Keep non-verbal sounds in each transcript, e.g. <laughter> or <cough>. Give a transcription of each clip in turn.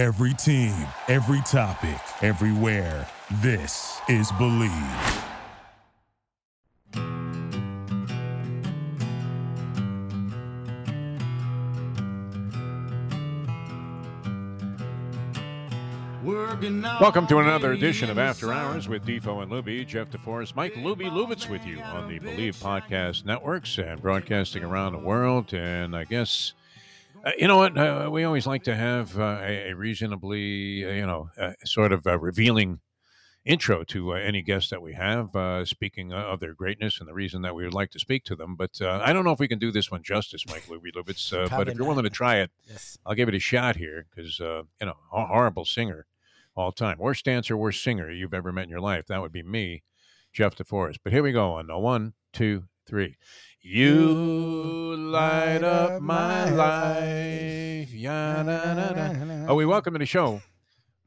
Every team, every topic, everywhere. This is Bleav. Welcome to another edition of After Hours with Defo and Luby. Jeff DeForest, Mike Luby Lubitz with you on the Bleav Podcast Networks and broadcasting around the world. And I guess, uh, you know what? Uh, we always like to have uh, a, reasonably, uh, you know, uh, sort of revealing intro to uh, any guest that we have, speaking of their greatness and the reason that we would like to speak to them. But I don't know if we can do this one justice, Mike Lubitz. but if you're willing to try it, yes. I'll give it a shot here because, you know, a horrible singer all time. Worst dancer, worst singer you've ever met in your life. That would be me, Jeff DeForest. But here we go on the one, two, three. You light up my life. Ya, na, na, na. Oh, we welcome to the show.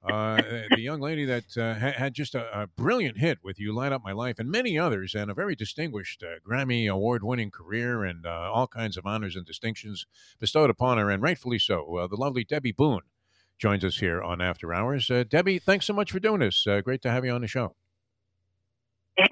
Uh, the young lady that uh, had just a, a, brilliant hit with "You Light Up My Life" and many others, and a very distinguished uh, Grammy award-winning career and uh, all kinds of honors and distinctions bestowed upon her, and rightfully so. Uh, the lovely Debby Boone joins us here on After Hours. Uh, Debby, thanks so much for doing this. Uh, great to have you on the show.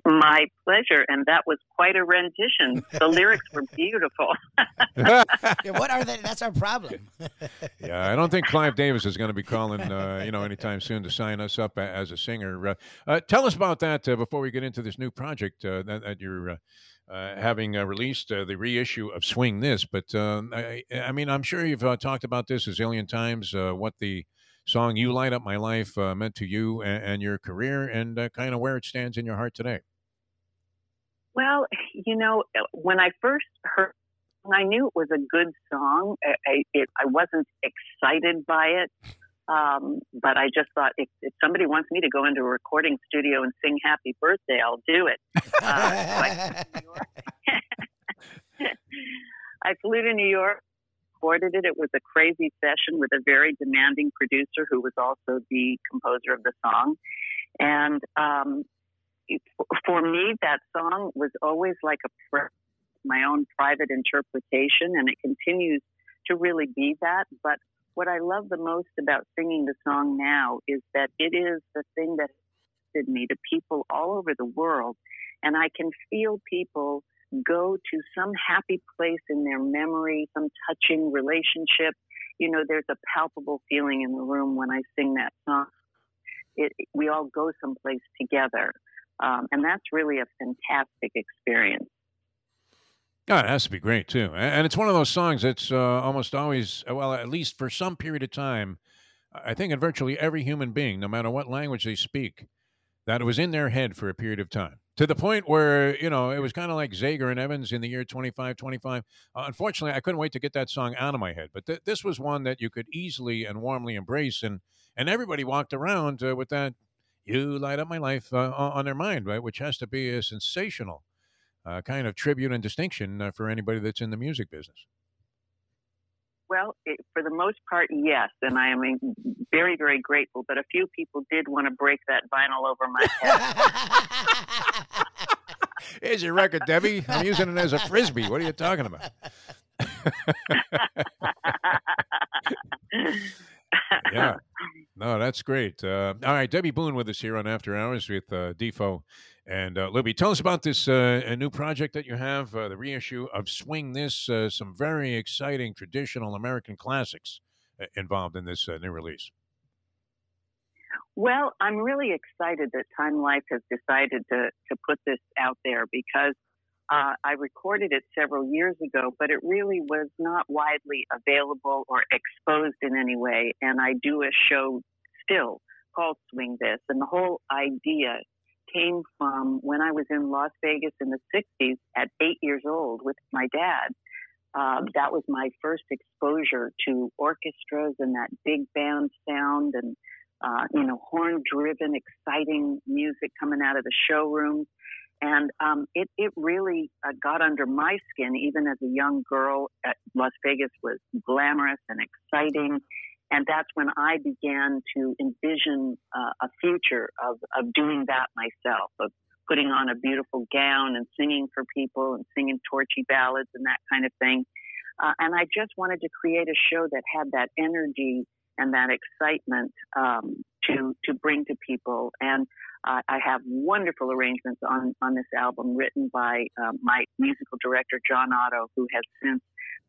My pleasure, and that was quite a rendition. The <laughs> lyrics were beautiful. <laughs> yeah, what are they? That's our problem. <laughs> yeah, I don't think Clive Davis is going to be calling, uh, you know, anytime soon to sign us up as a singer. Uh, uh, tell us about that uh, before we get into this new project that, that, you're uh, having uh, released uh, the reissue of Swing This. But um, I, I, mean, I'm sure you've uh, talked about this a zillion times. Uh, what the song "You Light Up My Life" meant to you and, and your career, and kind of where it stands in your heart today. Well, <laughs> you know, when I first heard, I knew it was a good song. I, it, I wasn't excited by it. Um, but I just thought if, if, somebody wants me to go into a recording studio and sing Happy Birthday, I'll do it. Uh, I, I flew to New York, <laughs> recorded it. It was a crazy session with a very demanding producer who was also the composer of the song. And um, for me, that song was always like a my own private interpretation, and it continues to really be that. But what I love the most about singing the song now is that it is the thing that did me to people all over the world. And I can feel people go to some happy place in their memory, some touching relationship. You know, there's a palpable feeling in the room when I sing that song. It, we all go someplace together. Um, and that's really a fantastic experience. Oh, it has to be great too, and it's one of those songs that's uh, almost always, well, at least for some period of time, I think in virtually every human being, no matter what language they speak, that was in their head for a period of time to the point where you know it was kind of like Zager and Evans in the year 2525. Uh, unfortunately, I couldn't wait to get that song out of my head, but th- this was one that you could easily and warmly embrace, and and everybody walked around uh, with that "You Light Up My Life" uh, on their mind, right? Which has to be a sensational uh, kind of tribute and distinction uh, for anybody that's in the music business? Well, it, for the most part, yes, and I am very, very grateful. But a few people did want to break that vinyl over my head. <laughs> Here's your record, Debby. I'm using it as a frisbee. What are you talking about? <laughs> yeah. No, that's great. Uh, all right, Debby Boone with us here on After Hours with uh, Defo and uh, Libby, tell us about this uh, new project that you have, uh, the reissue of Swing This, uh, some very exciting traditional American classics uh, involved in this uh, new release. Well, I'm really excited that Time Life has decided to, to put this out there because I recorded it several years ago, but it really was not widely available or exposed in any way. And I do a show still called Swing This, and the whole idea came from when I was in Las Vegas in the 60s at eight years old with my dad. Um, that was my first exposure to orchestras and that big band sound and, uh, you know, horn driven, exciting music coming out of the showrooms. And um, it, it really uh, got under my skin, even as a young girl. At Las Vegas was glamorous and exciting. And that's when I began to envision uh, a future of, of doing that myself, of putting on a beautiful gown and singing for people and singing torchy ballads and that kind of thing. Uh, and I just wanted to create a show that had that energy and that excitement um, to to bring to people. And uh, I have wonderful arrangements on on this album written by um, my musical director John Otto, who has since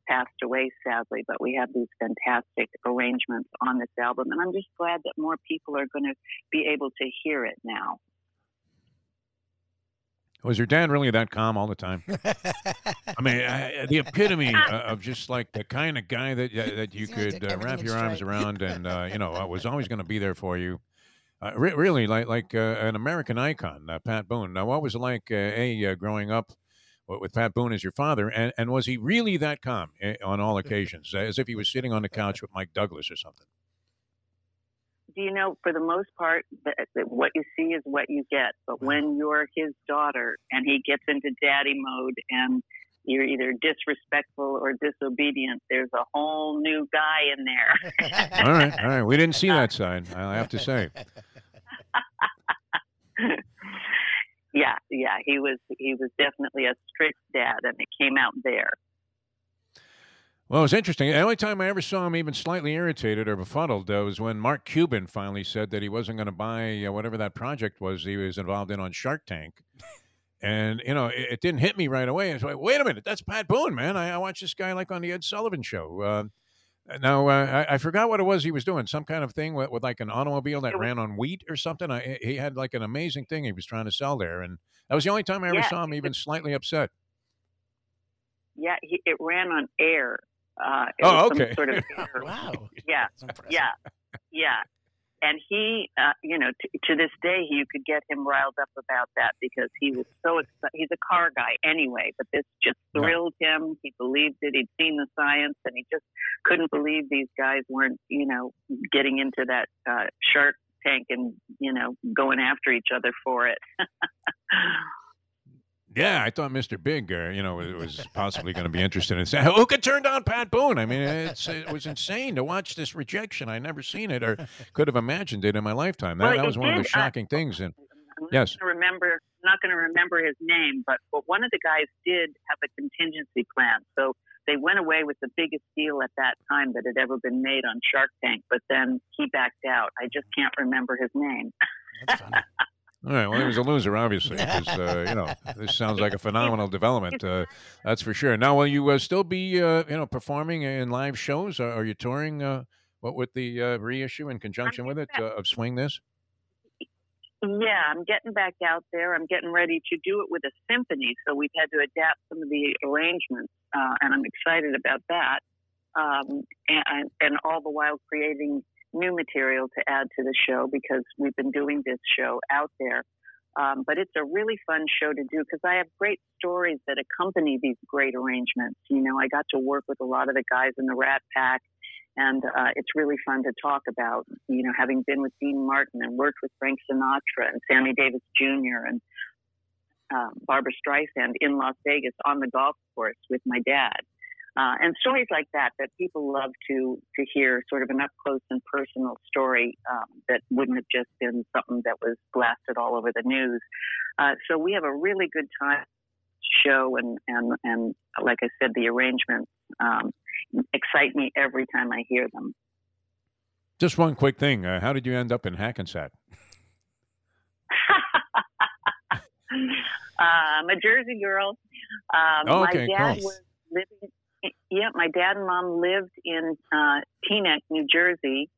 passed away sadly. But we have these fantastic arrangements on this album, and I'm just glad that more people are going to be able to hear it now. Was your dad really that calm all the time? <laughs> I mean, I, the epitome of just like the kind of guy that that you could uh, wrap your arms around, and uh, you know, I was always going to be there for you. Uh, re- really, like like uh, an American icon, uh, Pat Boone. Now, what was it like, uh, a growing up with Pat Boone as your father, and, and was he really that calm eh, on all <laughs> occasions, as if he was sitting on the couch with Mike Douglas or something? do you know, for the most part, that, that what you see is what you get. But when you're his daughter and he gets into daddy mode and you're either disrespectful or disobedient, there's a whole new guy in there. all right, all right. We didn't see that <laughs> side, I have to say. <laughs> yeah, yeah. He was he was definitely a strict dad, and it came out there. Well, it was interesting. The only time I ever saw him even slightly irritated or befuddled uh, was when Mark Cuban finally said that he wasn't going to buy uh, whatever that project was he was involved in on Shark Tank. <laughs> And, you know, it, it didn't hit me right away. It's like, wait a minute, that's Pat Boone, man. I, I watched this guy like on the Ed Sullivan show. Uh, now, uh, I, I, forgot what it was he was doing. Some kind of thing with, with like an automobile that ran on wheat or something. I, he had like an amazing thing he was trying to sell there. And that was the only time I ever yeah. saw him even slightly upset. Yeah, he, it ran on air. Uh, oh, okay. Sort of <laughs> wow. Yeah, <laughs> yeah, yeah. And he, uh, you know, t- to this day, you could get him riled up about that because he was so excited. He's a car guy anyway, but this just thrilled yeah. him. He believed it. He'd seen the science, and he just couldn't believe these guys weren't, you know, getting into that uh, shark tank and you know going after each other for it. <laughs> Yeah, I thought Mr. Big, uh, you know, was possibly going to be interested in saying, who could turn down Pat Boone? I mean, it was insane to watch this rejection. I never seen it or could have imagined it in my lifetime. That, well, that was one did. of the shocking uh, things. And I'm yes, remember. I'm not going to remember his name, but but one of the guys did have a contingency plan. So they went away with the biggest deal at that time that had ever been made on Shark Tank. But then he backed out. I just can't remember his name. <laughs> All right. Well, he was a loser, obviously, because uh, <laughs> you know this sounds like a phenomenal development. Uh, that's for sure. Now, will you uh, still be uh, you know performing in live shows? Are, are you touring? Uh, what with the uh, reissue in conjunction with it of Swing This? Yeah, I'm getting back out there. I'm getting ready to do it with a symphony, so we've had to adapt some of the arrangements, and I'm excited about that. Um, and, and all the while creating new material to add to the show because we've been doing this show out there. Um, but it's a really fun show to do because I have great stories that accompany these great arrangements. You know, I got to work with a lot of the guys in the Rat Pack, and uh, it's really fun to talk about. You know, having been with Dean Martin and worked with Frank Sinatra and Sammy Davis Jr. and um, Barbra Streisand in Las Vegas on the golf course with my dad. Uh, and stories like that that people love to to hear, sort of an up close and personal story um, that wouldn't have just been something that was blasted all over the news. Uh, so we have a really good time show, and and and like I said, the arrangements um, excite me every time I hear them. Just one quick thing: uh, How did you end up in Hackensack? I'm <laughs> <laughs> a Jersey girl. Um, oh, okay, my dad cool. was living yeah, my dad and mom lived in uh, Teaneck, New Jersey,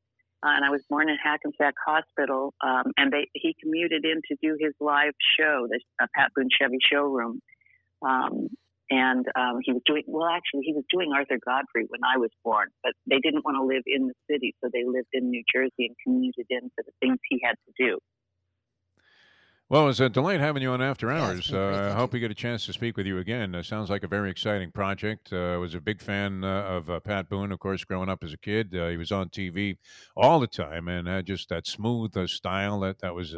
uh, and I was born in Hackensack Hospital. Um, and they, he commuted in to do his live show, the uh, Pat Boone Chevy showroom. Um, and um, he was doing well. Actually, he was doing Arthur Godfrey when I was born, but they didn't want to live in the city, so they lived in New Jersey and commuted in for the things he had to do. Well, it was a delight having you on After Hours. Yeah, uh, I hope we get a chance to speak with you again. Uh, sounds like a very exciting project. Uh, I was a big fan uh, of uh, Pat Boone, of course, growing up as a kid. Uh, he was on TV all the time and had just that smooth style that, that was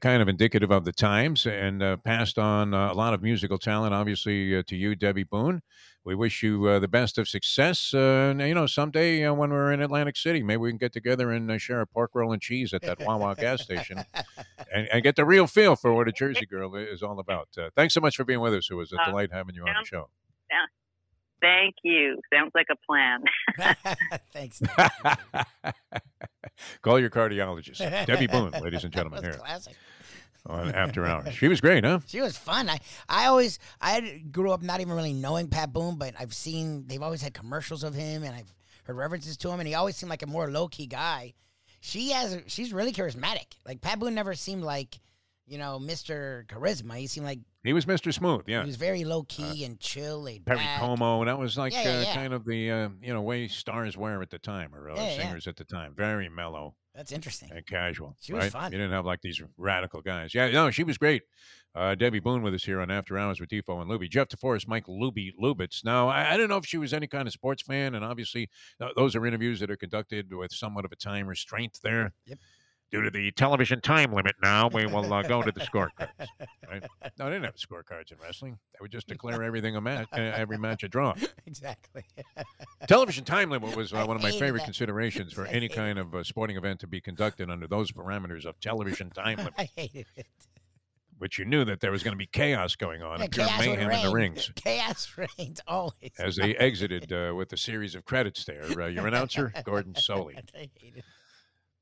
kind of indicative of the times and passed on a lot of musical talent, obviously, to you, Debby Boone we wish you uh, the best of success. Uh, and, you know, someday uh, when we're in Atlantic City, maybe we can get together and uh, share a pork roll and cheese at that Wawa gas station and, and, get the real feel for what a Jersey girl is all about. Uh, thanks so much for being with us. It was a delight having you on the show. Yeah. Thank you. Sounds like a plan. <laughs> Thanks. <laughs> <laughs> Call your cardiologist, Debby Boone, ladies and gentlemen, <laughs> here classic. on After Hours. She was great, huh? She was fun. I, I always, I grew up not even really knowing Pat Boone, but I've seen they've always had commercials of him, and I've heard references to him, and he always seemed like a more low key guy. She has, she's really charismatic. Like Pat Boone never seemed like, you know, Mister Charisma. He seemed like He was Mr. Smooth, yeah. he was very low key and chill, laid Perry back. Como, that was like Yeah, yeah, uh, yeah. kind of the uh, you know way stars were at the time, or uh, singers at the time. Very mellow That's interesting. and casual. She was right? fun. You didn't have like these radical guys. Yeah, no, she was great. Uh, Debby Boone with us here on After Hours with Defo and Luby. Jeff DeForest, Mike Luby Lubitz. Now, I, I don't know if she was any kind of sports fan, and obviously th- those are interviews that are conducted with somewhat of a time restraint there. Yep. Due to the television time limit now, we will uh, go to the scorecards. Right? <laughs> No, they didn't have scorecards in wrestling. They would just declare everything a match, uh, every match a draw. <laughs> exactly. <laughs> Television time limit was uh, one of my favorite that. considerations for any kind of uh, sporting event to be conducted under those parameters of television time limit, I hated it. which you knew that there was going to be chaos going on, Yeah, and pure chaos would mayhem in the rings. Chaos reigns always. As they exited uh, with a series of credits there, uh, your announcer, Gordon Solie.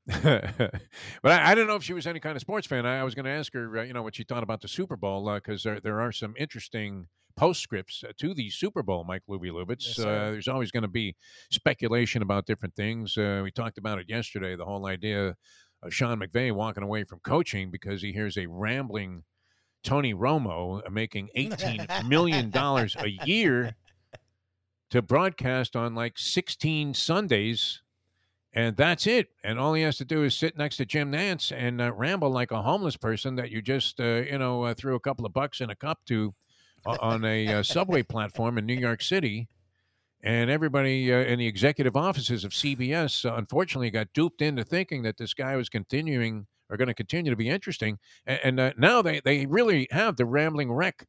I hate it. but I, I don't know if she was any kind of sports fan. I, I was going to ask her, uh, you know, what she thought about the Super Bowl because there there are some interesting postscripts uh, to the Super Bowl. Mike Luby Lubitz. Yes, uh, there's always going to be speculation about different things. Uh, we talked about it yesterday. The whole idea of Sean McVay walking away from coaching because he hears a rambling Tony Romo uh, making eighteen <laughs> million dollars a year to broadcast on like 16 Sundays, and that's it. And all he has to do is sit next to Jim Nantz and uh, ramble like a homeless person that you just, uh, you know, uh, threw a couple of bucks in a cup to o- on a uh, subway platform in New York City. And everybody uh, in the executive offices of CBS, uh, unfortunately, got duped into thinking that this guy was continuing or going to continue to be interesting. And, and uh, now they, they really have the rambling wreck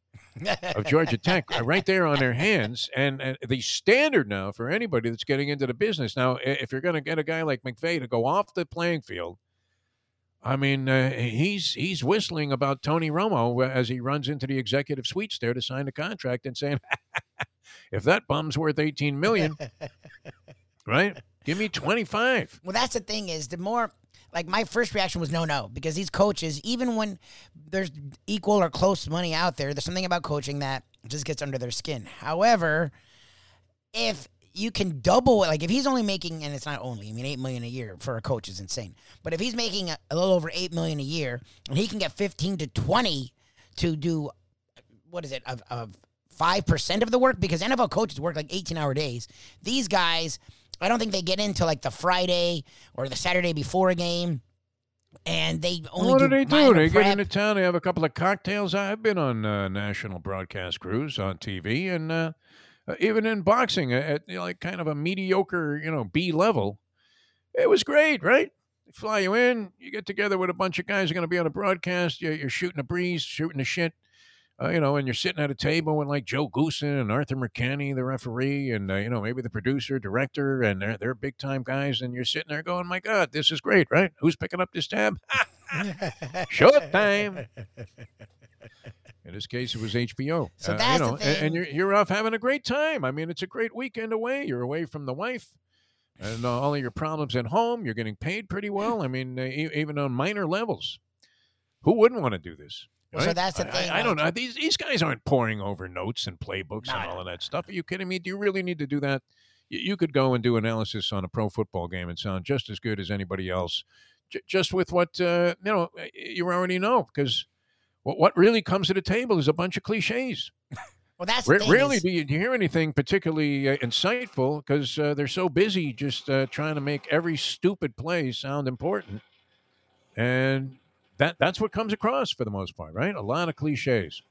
of Georgia Tech <laughs> right there on their hands. And, and the standard now for anybody that's getting into the business now, if you're going to get a guy like McVay to go off the playing field, I mean, uh, he's he's whistling about Tony Romo uh, as he runs into the executive suites there to sign the contract and saying, <laughs> "If that bum's worth 18 million, <laughs> right? Give me 25." Well, that's the thing is the more like my first reaction was no, no, because these coaches, even when there's equal or close money out there, there's something about coaching that just gets under their skin. However, if you can double it, like if he's only making and it's not only i mean 8 million a year for a coach is insane but if he's making a, a little over 8 million a year and he can get 15 to 20 to do what is it of, of 5% of the work because nfl coaches work like 18 hour days these guys i don't think they get into like the friday or the saturday before a game and they only what do do they do? They get into town. They have a couple of cocktails. I've been on uh, national broadcast crews on TV, and uh, uh, even in boxing at, at you know, like kind of a mediocre, you know, B level. It was great, right? They fly you in. You get together with a bunch of guys who are going to be on a broadcast. You're, you're shooting a breeze, shooting the shit. Uh, you know, and you're sitting at a table and like Joe Goossen and Arthur McCanny, the referee, and uh, you know maybe the producer, director, and they're they're big time guys, and you're sitting there going, "My God, this is great, right? Who's picking up this tab? <laughs> Showtime. In this case, it was HBO. So Uh, that's you the know, and, thing. and you're you're off having a great time. I mean, it's a great weekend away. You're away from the wife and uh, all of your problems at home. You're getting paid pretty well. I mean, uh, e- even on minor levels. Who wouldn't want to do this? Well, so that's the thing, I, I don't know. These these guys aren't pouring over notes and playbooks and all of that stuff. Are you kidding me? Do you really need to do that? You, you could go and do analysis on a pro football game and sound just as good as anybody else, j- just with what uh, you know you already know. Because what what really comes to the table is a bunch of cliches. well that's Re- really, is- do you, do you hear anything particularly uh, insightful? Because uh, they're so busy just uh, trying to make every stupid play sound important, and that that's what comes across for the most part, right? A lot of cliches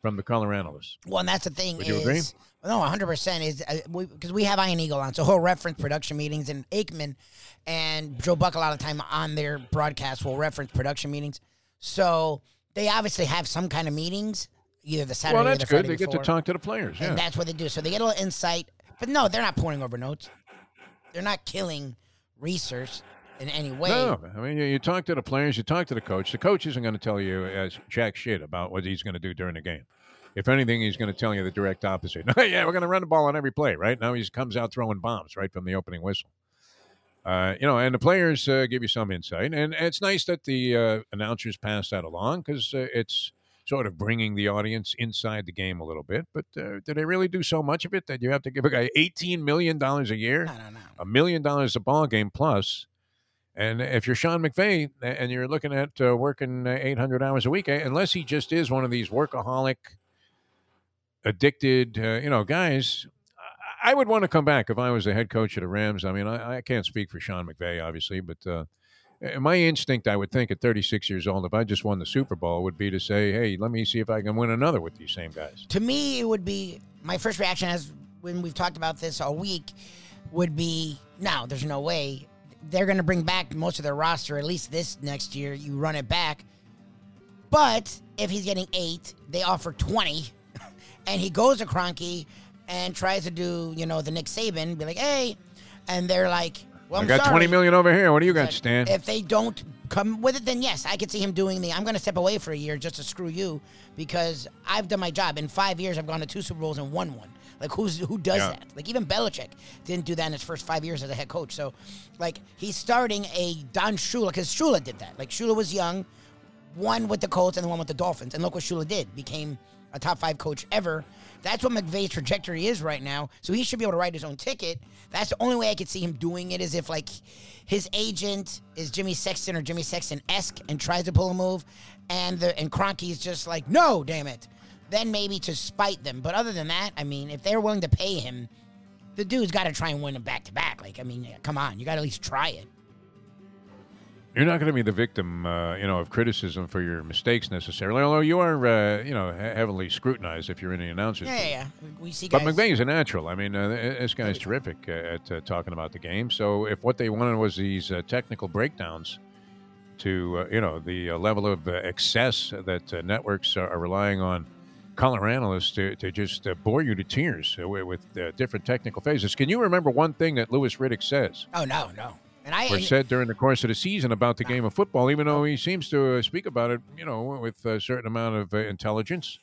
from the color analysts. Well, and that's the thing Would you is, agree? no, 100 percent is uh, because we, have Iron Eagle on, so he'll reference production meetings, and Aikman and Joe Buck a lot of time on their broadcast will reference production meetings. So they obviously have some kind of meetings, either the Saturday well, or that's the good. Friday They get to talk to the players. and that's what they do. So they get a little insight, but no, they're not pouring over notes. They're not killing research in any way. No, I mean you, you talk to the players, you talk to the coach. The coach isn't going to tell you as jack shit about what he's going to do during the game. If anything, he's going to tell you the direct opposite. <laughs> yeah, we're going to run the ball on every play. Right now, he comes out throwing bombs right from the opening whistle. Uh, you know, and the players uh, give you some insight, and it's nice that the uh, announcers pass that along because uh, it's sort of bringing the audience inside the game a little bit. But uh, do they really do so much of it that you have to give a guy eighteen million dollars a year, I don't a million dollars a ball game plus? And if you're Sean McVay and you're looking at uh, working 800 hours a week, eh, unless he just is one of these workaholic, addicted, uh, you know, guys, I would want to come back if I was the head coach of the Rams. I mean, I, I can't speak for Sean McVay, obviously, but uh, my instinct, I would think, at 36 years old, if I just won the Super Bowl, would be to say, "Hey, let me see if I can win another with these same guys." To me, it would be my first reaction, as when we've talked about this all week, would be no, there's no way they're going to bring back most of their roster at least this next year. You run it back, but if he's getting eight, they offer 20, <laughs> and he goes to Kroenke and tries to do you know the Nick Saban, be like, hey, and they're like. Well, I I'm got sorry. 20 million over here. What do you got, Stan? If they don't come with it, then yes, I could see him doing the. I'm going to step away for a year just to screw you because I've done my job. In five years, I've gone to two Super Bowls and won one. Like who's who does Yeah. that? Like even Belichick didn't do that in his first five years as a head coach. So, like he's starting a Don Shula because Shula did that. Like Shula was young, one with the Colts and the one with the Dolphins, and look what Shula did. Became a top five coach ever. That's what McVay's trajectory is right now. So he should be able to write his own ticket. That's the only way I could see him doing it is if like his agent is Jimmy Sexton or Jimmy Sexton esque and tries to pull a move, and the and Kroenke's just like, no, damn it. Then maybe to spite them. But other than that, I mean, if they're willing to pay him, the dude's got to try and win them back to back. Like, I mean, come on, you got to at least try it. You're not going to be the victim, uh, you know, of criticism for your mistakes necessarily. Although you are, uh, you know, heavily scrutinized if you're in the announcers. Yeah, yeah, yeah. We see But guys. McVay's a natural. I mean, uh, this guy's terrific at uh, talking about the game. So if what they wanted was these uh, technical breakdowns to, uh, you know, the uh, level of uh, excess that uh, networks are, relying on color analysts to, to just uh, bore you to tears with, with uh, different technical phases. Can you remember one thing that Louis Riddick says? Oh no, no. And I or said during the course of the season about the game of football, even though he seems to uh, speak about it, you know, with a certain amount of uh, intelligence.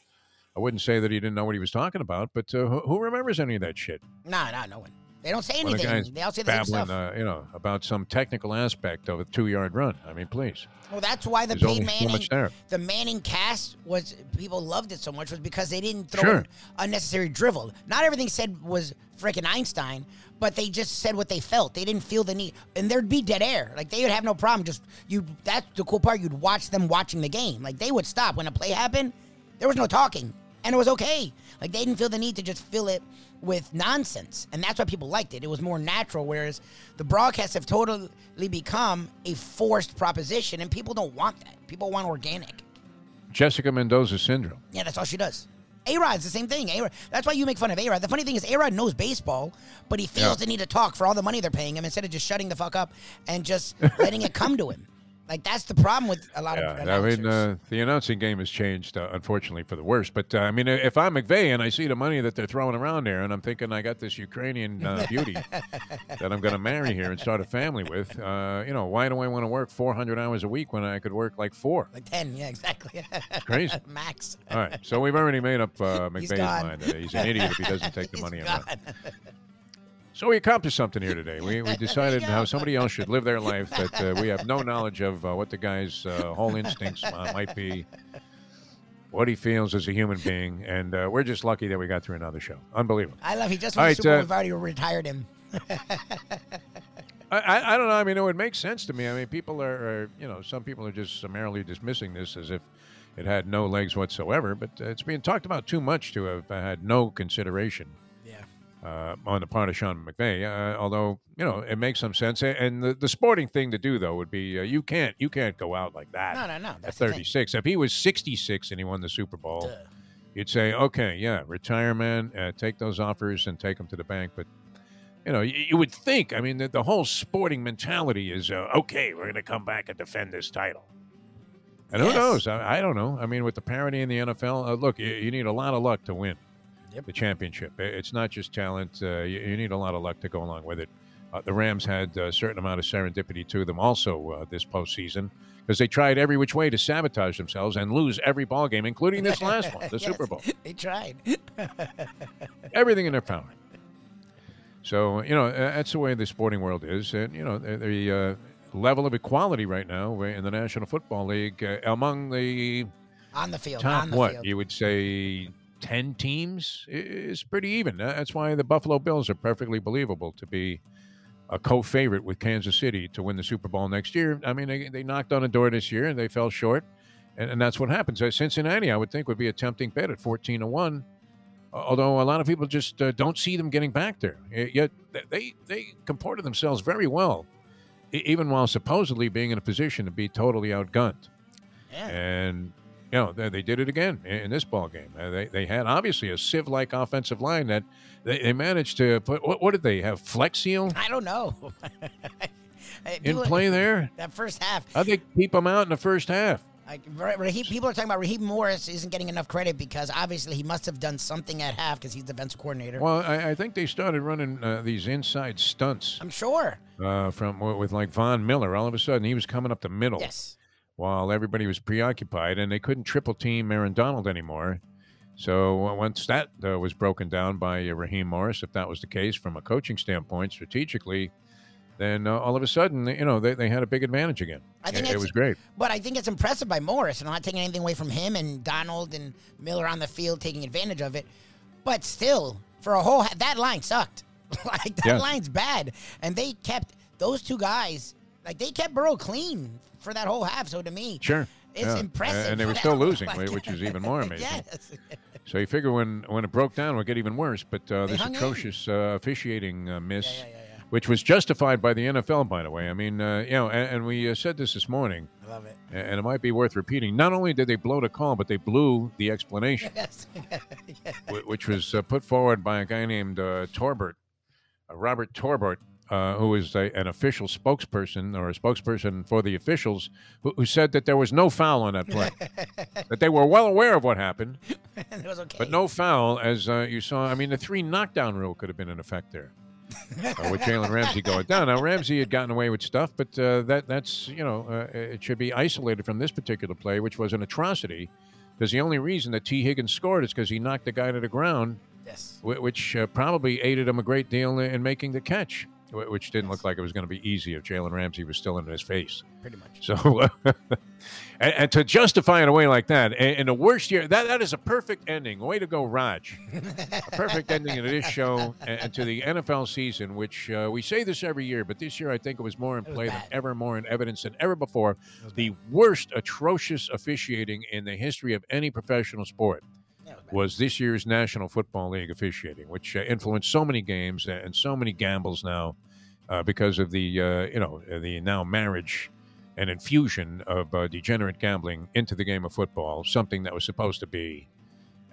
I wouldn't say that he didn't know what he was talking about, but uh, who, remembers any of that shit? nah, nah, no one. They don't say anything. guy's They all say the same babbling, stuff. uh, you know, about some technical aspect of a two-yard run. I mean, please. well, that's why the Peyton Manning, there. the Manning cast was people loved it so much was because they didn't throw Sure. unnecessary drivel. Not everything said was freaking Einstein, but they just said what they felt. They didn't feel the need, and there'd be dead air. Like they would have no problem. Just you. That's the cool part. You'd watch them watching the game. Like they would stop when a play happened. There was no talking, and it was okay. Like they didn't feel the need to just fill it with nonsense, and that's why people liked it. It was more natural. Whereas the broadcasts have totally become a forced proposition, and people don't want that. People want organic. Jessica Mendoza syndrome. Yeah, that's all she does. A Rod's the same thing. A-Rod, that's why you make fun of A Rod. The funny thing is, A Rod knows baseball, but he feels Yeah. the need to talk for all the money they're paying him instead of just shutting the fuck up and just <laughs> letting it come to him. Like that's the problem with a lot Yeah, of I mean, uh, the announcing game has changed, uh, unfortunately, for the worse. But uh, I mean, if I'm McVay and I see the money that they're throwing around there, and I'm thinking I got this Ukrainian uh, <laughs> beauty that I'm going to marry here and start a family with, uh, you know, why do I want to work 400 hours a week when I could work like four? like ten, yeah, exactly. <laughs> Crazy. Max. All right, so we've already made up uh, <laughs> He's mind. that he's an idiot if he doesn't take the money and gone. run. So we accomplished something here today. We, we <laughs> decided how somebody else should live their <laughs> life that uh, we have no knowledge of uh, what the guy's uh, whole instincts uh, might be, what he feels as a human being, and uh, we're just lucky that we got through another show. Unbelievable. I love. He just won right, Super uh, We've already retired him. I, I, I don't know. I mean, it would make sense to me. I mean, people are, are, you know, some people are just summarily dismissing this as if it had no legs whatsoever, but uh, it's being talked about too much to have had no consideration. Uh, on the part of Sean McVay. Uh, although you know it makes some sense, and the, the sporting thing to do though would be uh, you can't you can't go out like that. No, no, no. At That's the 36, if he was 66 and he won the Super Bowl, Duh. you'd say, okay, yeah, retirement, uh, take those offers and take them to the bank. But you know, you, you would think. I mean, the, the whole sporting mentality is uh, okay. We're going to come back and defend this title. And who knows? I, I don't know. I mean, with the parity in the NFL, uh, look, you, you need a lot of luck to win Yep. the championship. It's not just talent. Uh, you, you need a lot of luck to go along with it. Uh, the Rams had a certain amount of serendipity to them also uh, this postseason because they tried every which way to sabotage themselves and lose every ball game, including this last one, the <laughs> Yes, Super Bowl. <laughs> They tried. <laughs> Everything in their power. So you know that's the way the sporting world is, and you know the, the uh, level of equality right now in the National Football League uh, among the on the field. top on the what field. you would say 10 teams is pretty even. That's why the buffalo bills are perfectly believable to be a co-favorite with kansas city to win the super bowl next year. I mean they, they knocked on a door this year and they fell short and, and that's what happens. Uh, cincinnati i would think would be a tempting bet at 14 to 1 although a lot of people just uh, don't see them getting back there. Yet they they comported themselves very well even while supposedly being in a position to be totally outgunned. Yeah. and you know they, they did it again in, in this ball game. Uh, they they had obviously a sieve-like offensive line that they, they managed to put. What, what did they have? Flex seal I don't know. <laughs> In play there? <laughs> That first half, How'd they keep them out in the first half? like Raheem, people are talking about Raheem Morris isn't getting enough credit because obviously he must have done something at half because he's the defensive coordinator. Well, I, I think they started running uh, these inside stunts I'm sure. uh, from with like Von Miller. All of a sudden, he was coming up the middle. Yes. While everybody was preoccupied and they couldn't triple team Aaron Donald anymore. So uh, once that uh, was broken down by uh, Raheem Morris, if that was the case from a coaching standpoint, strategically, then uh, all of a sudden, you know, they, they had a big advantage again. I think it, it was great. But I think it's impressive by Morris, and I'm not taking anything away from him and Donald and Miller on the field taking advantage of it. But still, for a whole that line sucked. <laughs> like that Yeah. line's bad, and they kept those two guys like they kept Burrow clean for that whole half. So to me, Sure. it's yeah. impressive. And they were still losing, which is even more <laughs> amazing. yes. So you figure when, when it broke down, it would get even worse. But uh, this atrocious uh, officiating uh, miss, Yeah, yeah, yeah, which was justified by the NFL, by the way. I mean, uh, you know, and, and we uh, said this this morning. I love it. and it might be worth repeating. Not only did they blow the call, but they blew the explanation, Yes. <laughs> wh- which was uh, put forward by a guy named uh, Torbert, Robert Torbert, uh, who is a, an official spokesperson or a spokesperson for the officials, who, who said that there was no foul on that play, <laughs> that they were well aware of what happened, <laughs> okay. but no foul. As uh, you saw, I mean, the three knockdown rule could have been in effect there. <laughs> uh, with Jalen Ramsey going down. Now Ramsey had gotten away with stuff, but uh, that that's you know uh, it should be isolated from this particular play, which was an atrocity, because the only reason that Tee Higgins scored is because he knocked the guy to the ground, Yes. wh- which uh, probably aided him a great deal in, in making the catch, which didn't look like it was going to be easy if Jalen Ramsey was still in his face. Pretty much. So, <laughs> and, and to justify it away like that, in, the worst year, that, that is a perfect ending. Way to go, Raj. a <laughs> perfect ending to this show and, and to the NFL season, which uh, we say this every year, but this year I think it was more in play than ever, more in evidence than ever before. The worst, atrocious officiating in the history of any professional sport was this year's National Football League officiating, which uh, influenced so many games and so many gambles now uh, because of the uh, you know uh, the now marriage and infusion of uh, degenerate gambling into the game of football, something that was supposed to be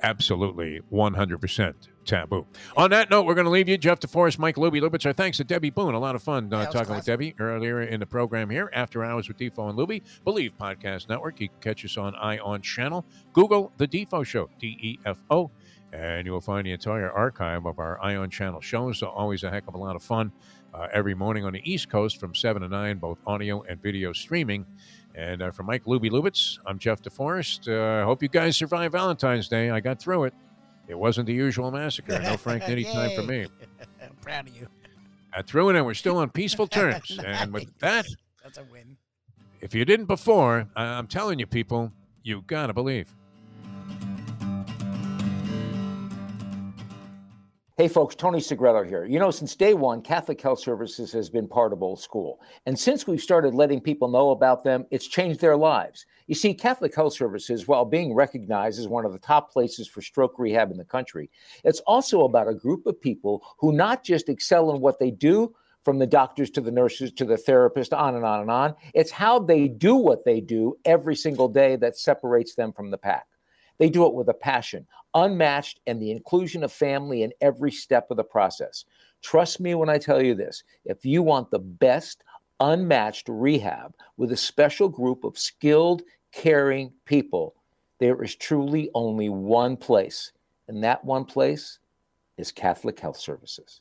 absolutely 100% taboo. On that note, we're going to leave you. Jeff DeForest, Mike Luby Lubitz. Our thanks to Debby Boone. A lot of fun uh, talking with. Debby earlier in the program here. After Hours with Defo and Luby. Bleav Podcast Network. You can catch us on ION Channel. Google The Defo Show, D E F O, and you will find the entire archive of our ION Channel shows. So always a heck of a lot of fun uh, every morning on the East Coast from 7 to 9, both audio and video streaming. And uh, for Mike Luby Lubitz, I'm Jeff DeForest. Uh, I hope you guys survived Valentine's Day. I got through it. It wasn't the usual massacre. No Frank <laughs> Nitti time for me. I'm <laughs> proud of you. I threw it and we're still on peaceful <laughs> terms. And with that, That's a win. if you didn't before, I- I'm telling you, people, you gotta believe. Hey folks, Tony Segreto here. You know, since day one, Catholic Health Services has been part of Old School. And since we've started letting people know about them, it's changed their lives. You see, Catholic Health Services, while being recognized as one of the top places for stroke rehab in the country, it's also about a group of people who not just excel in what they do, from the doctors to the nurses to the therapist, on and on and on. It's how they do what they do every single day that separates them from the pack. They do it with a passion, unmatched, and the inclusion of family in every step of the process. Trust me when I tell you this if you want the best, unmatched rehab with a special group of skilled, caring people, there is truly only one place, and that one place is Catholic Health Services.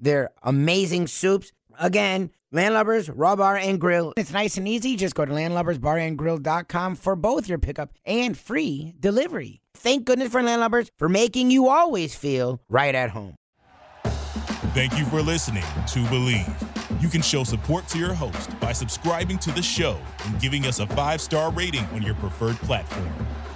their amazing soups. Again, Landlubbers, Raw Bar and Grill. It's nice and easy. Just go to landlubbersbarandgrill.com for both your pickup and free delivery. Thank goodness for Landlubbers for making you always feel right at home. Thank you for listening to Bleav. You can show support to your host by subscribing to the show and giving us a five star rating on your preferred platform.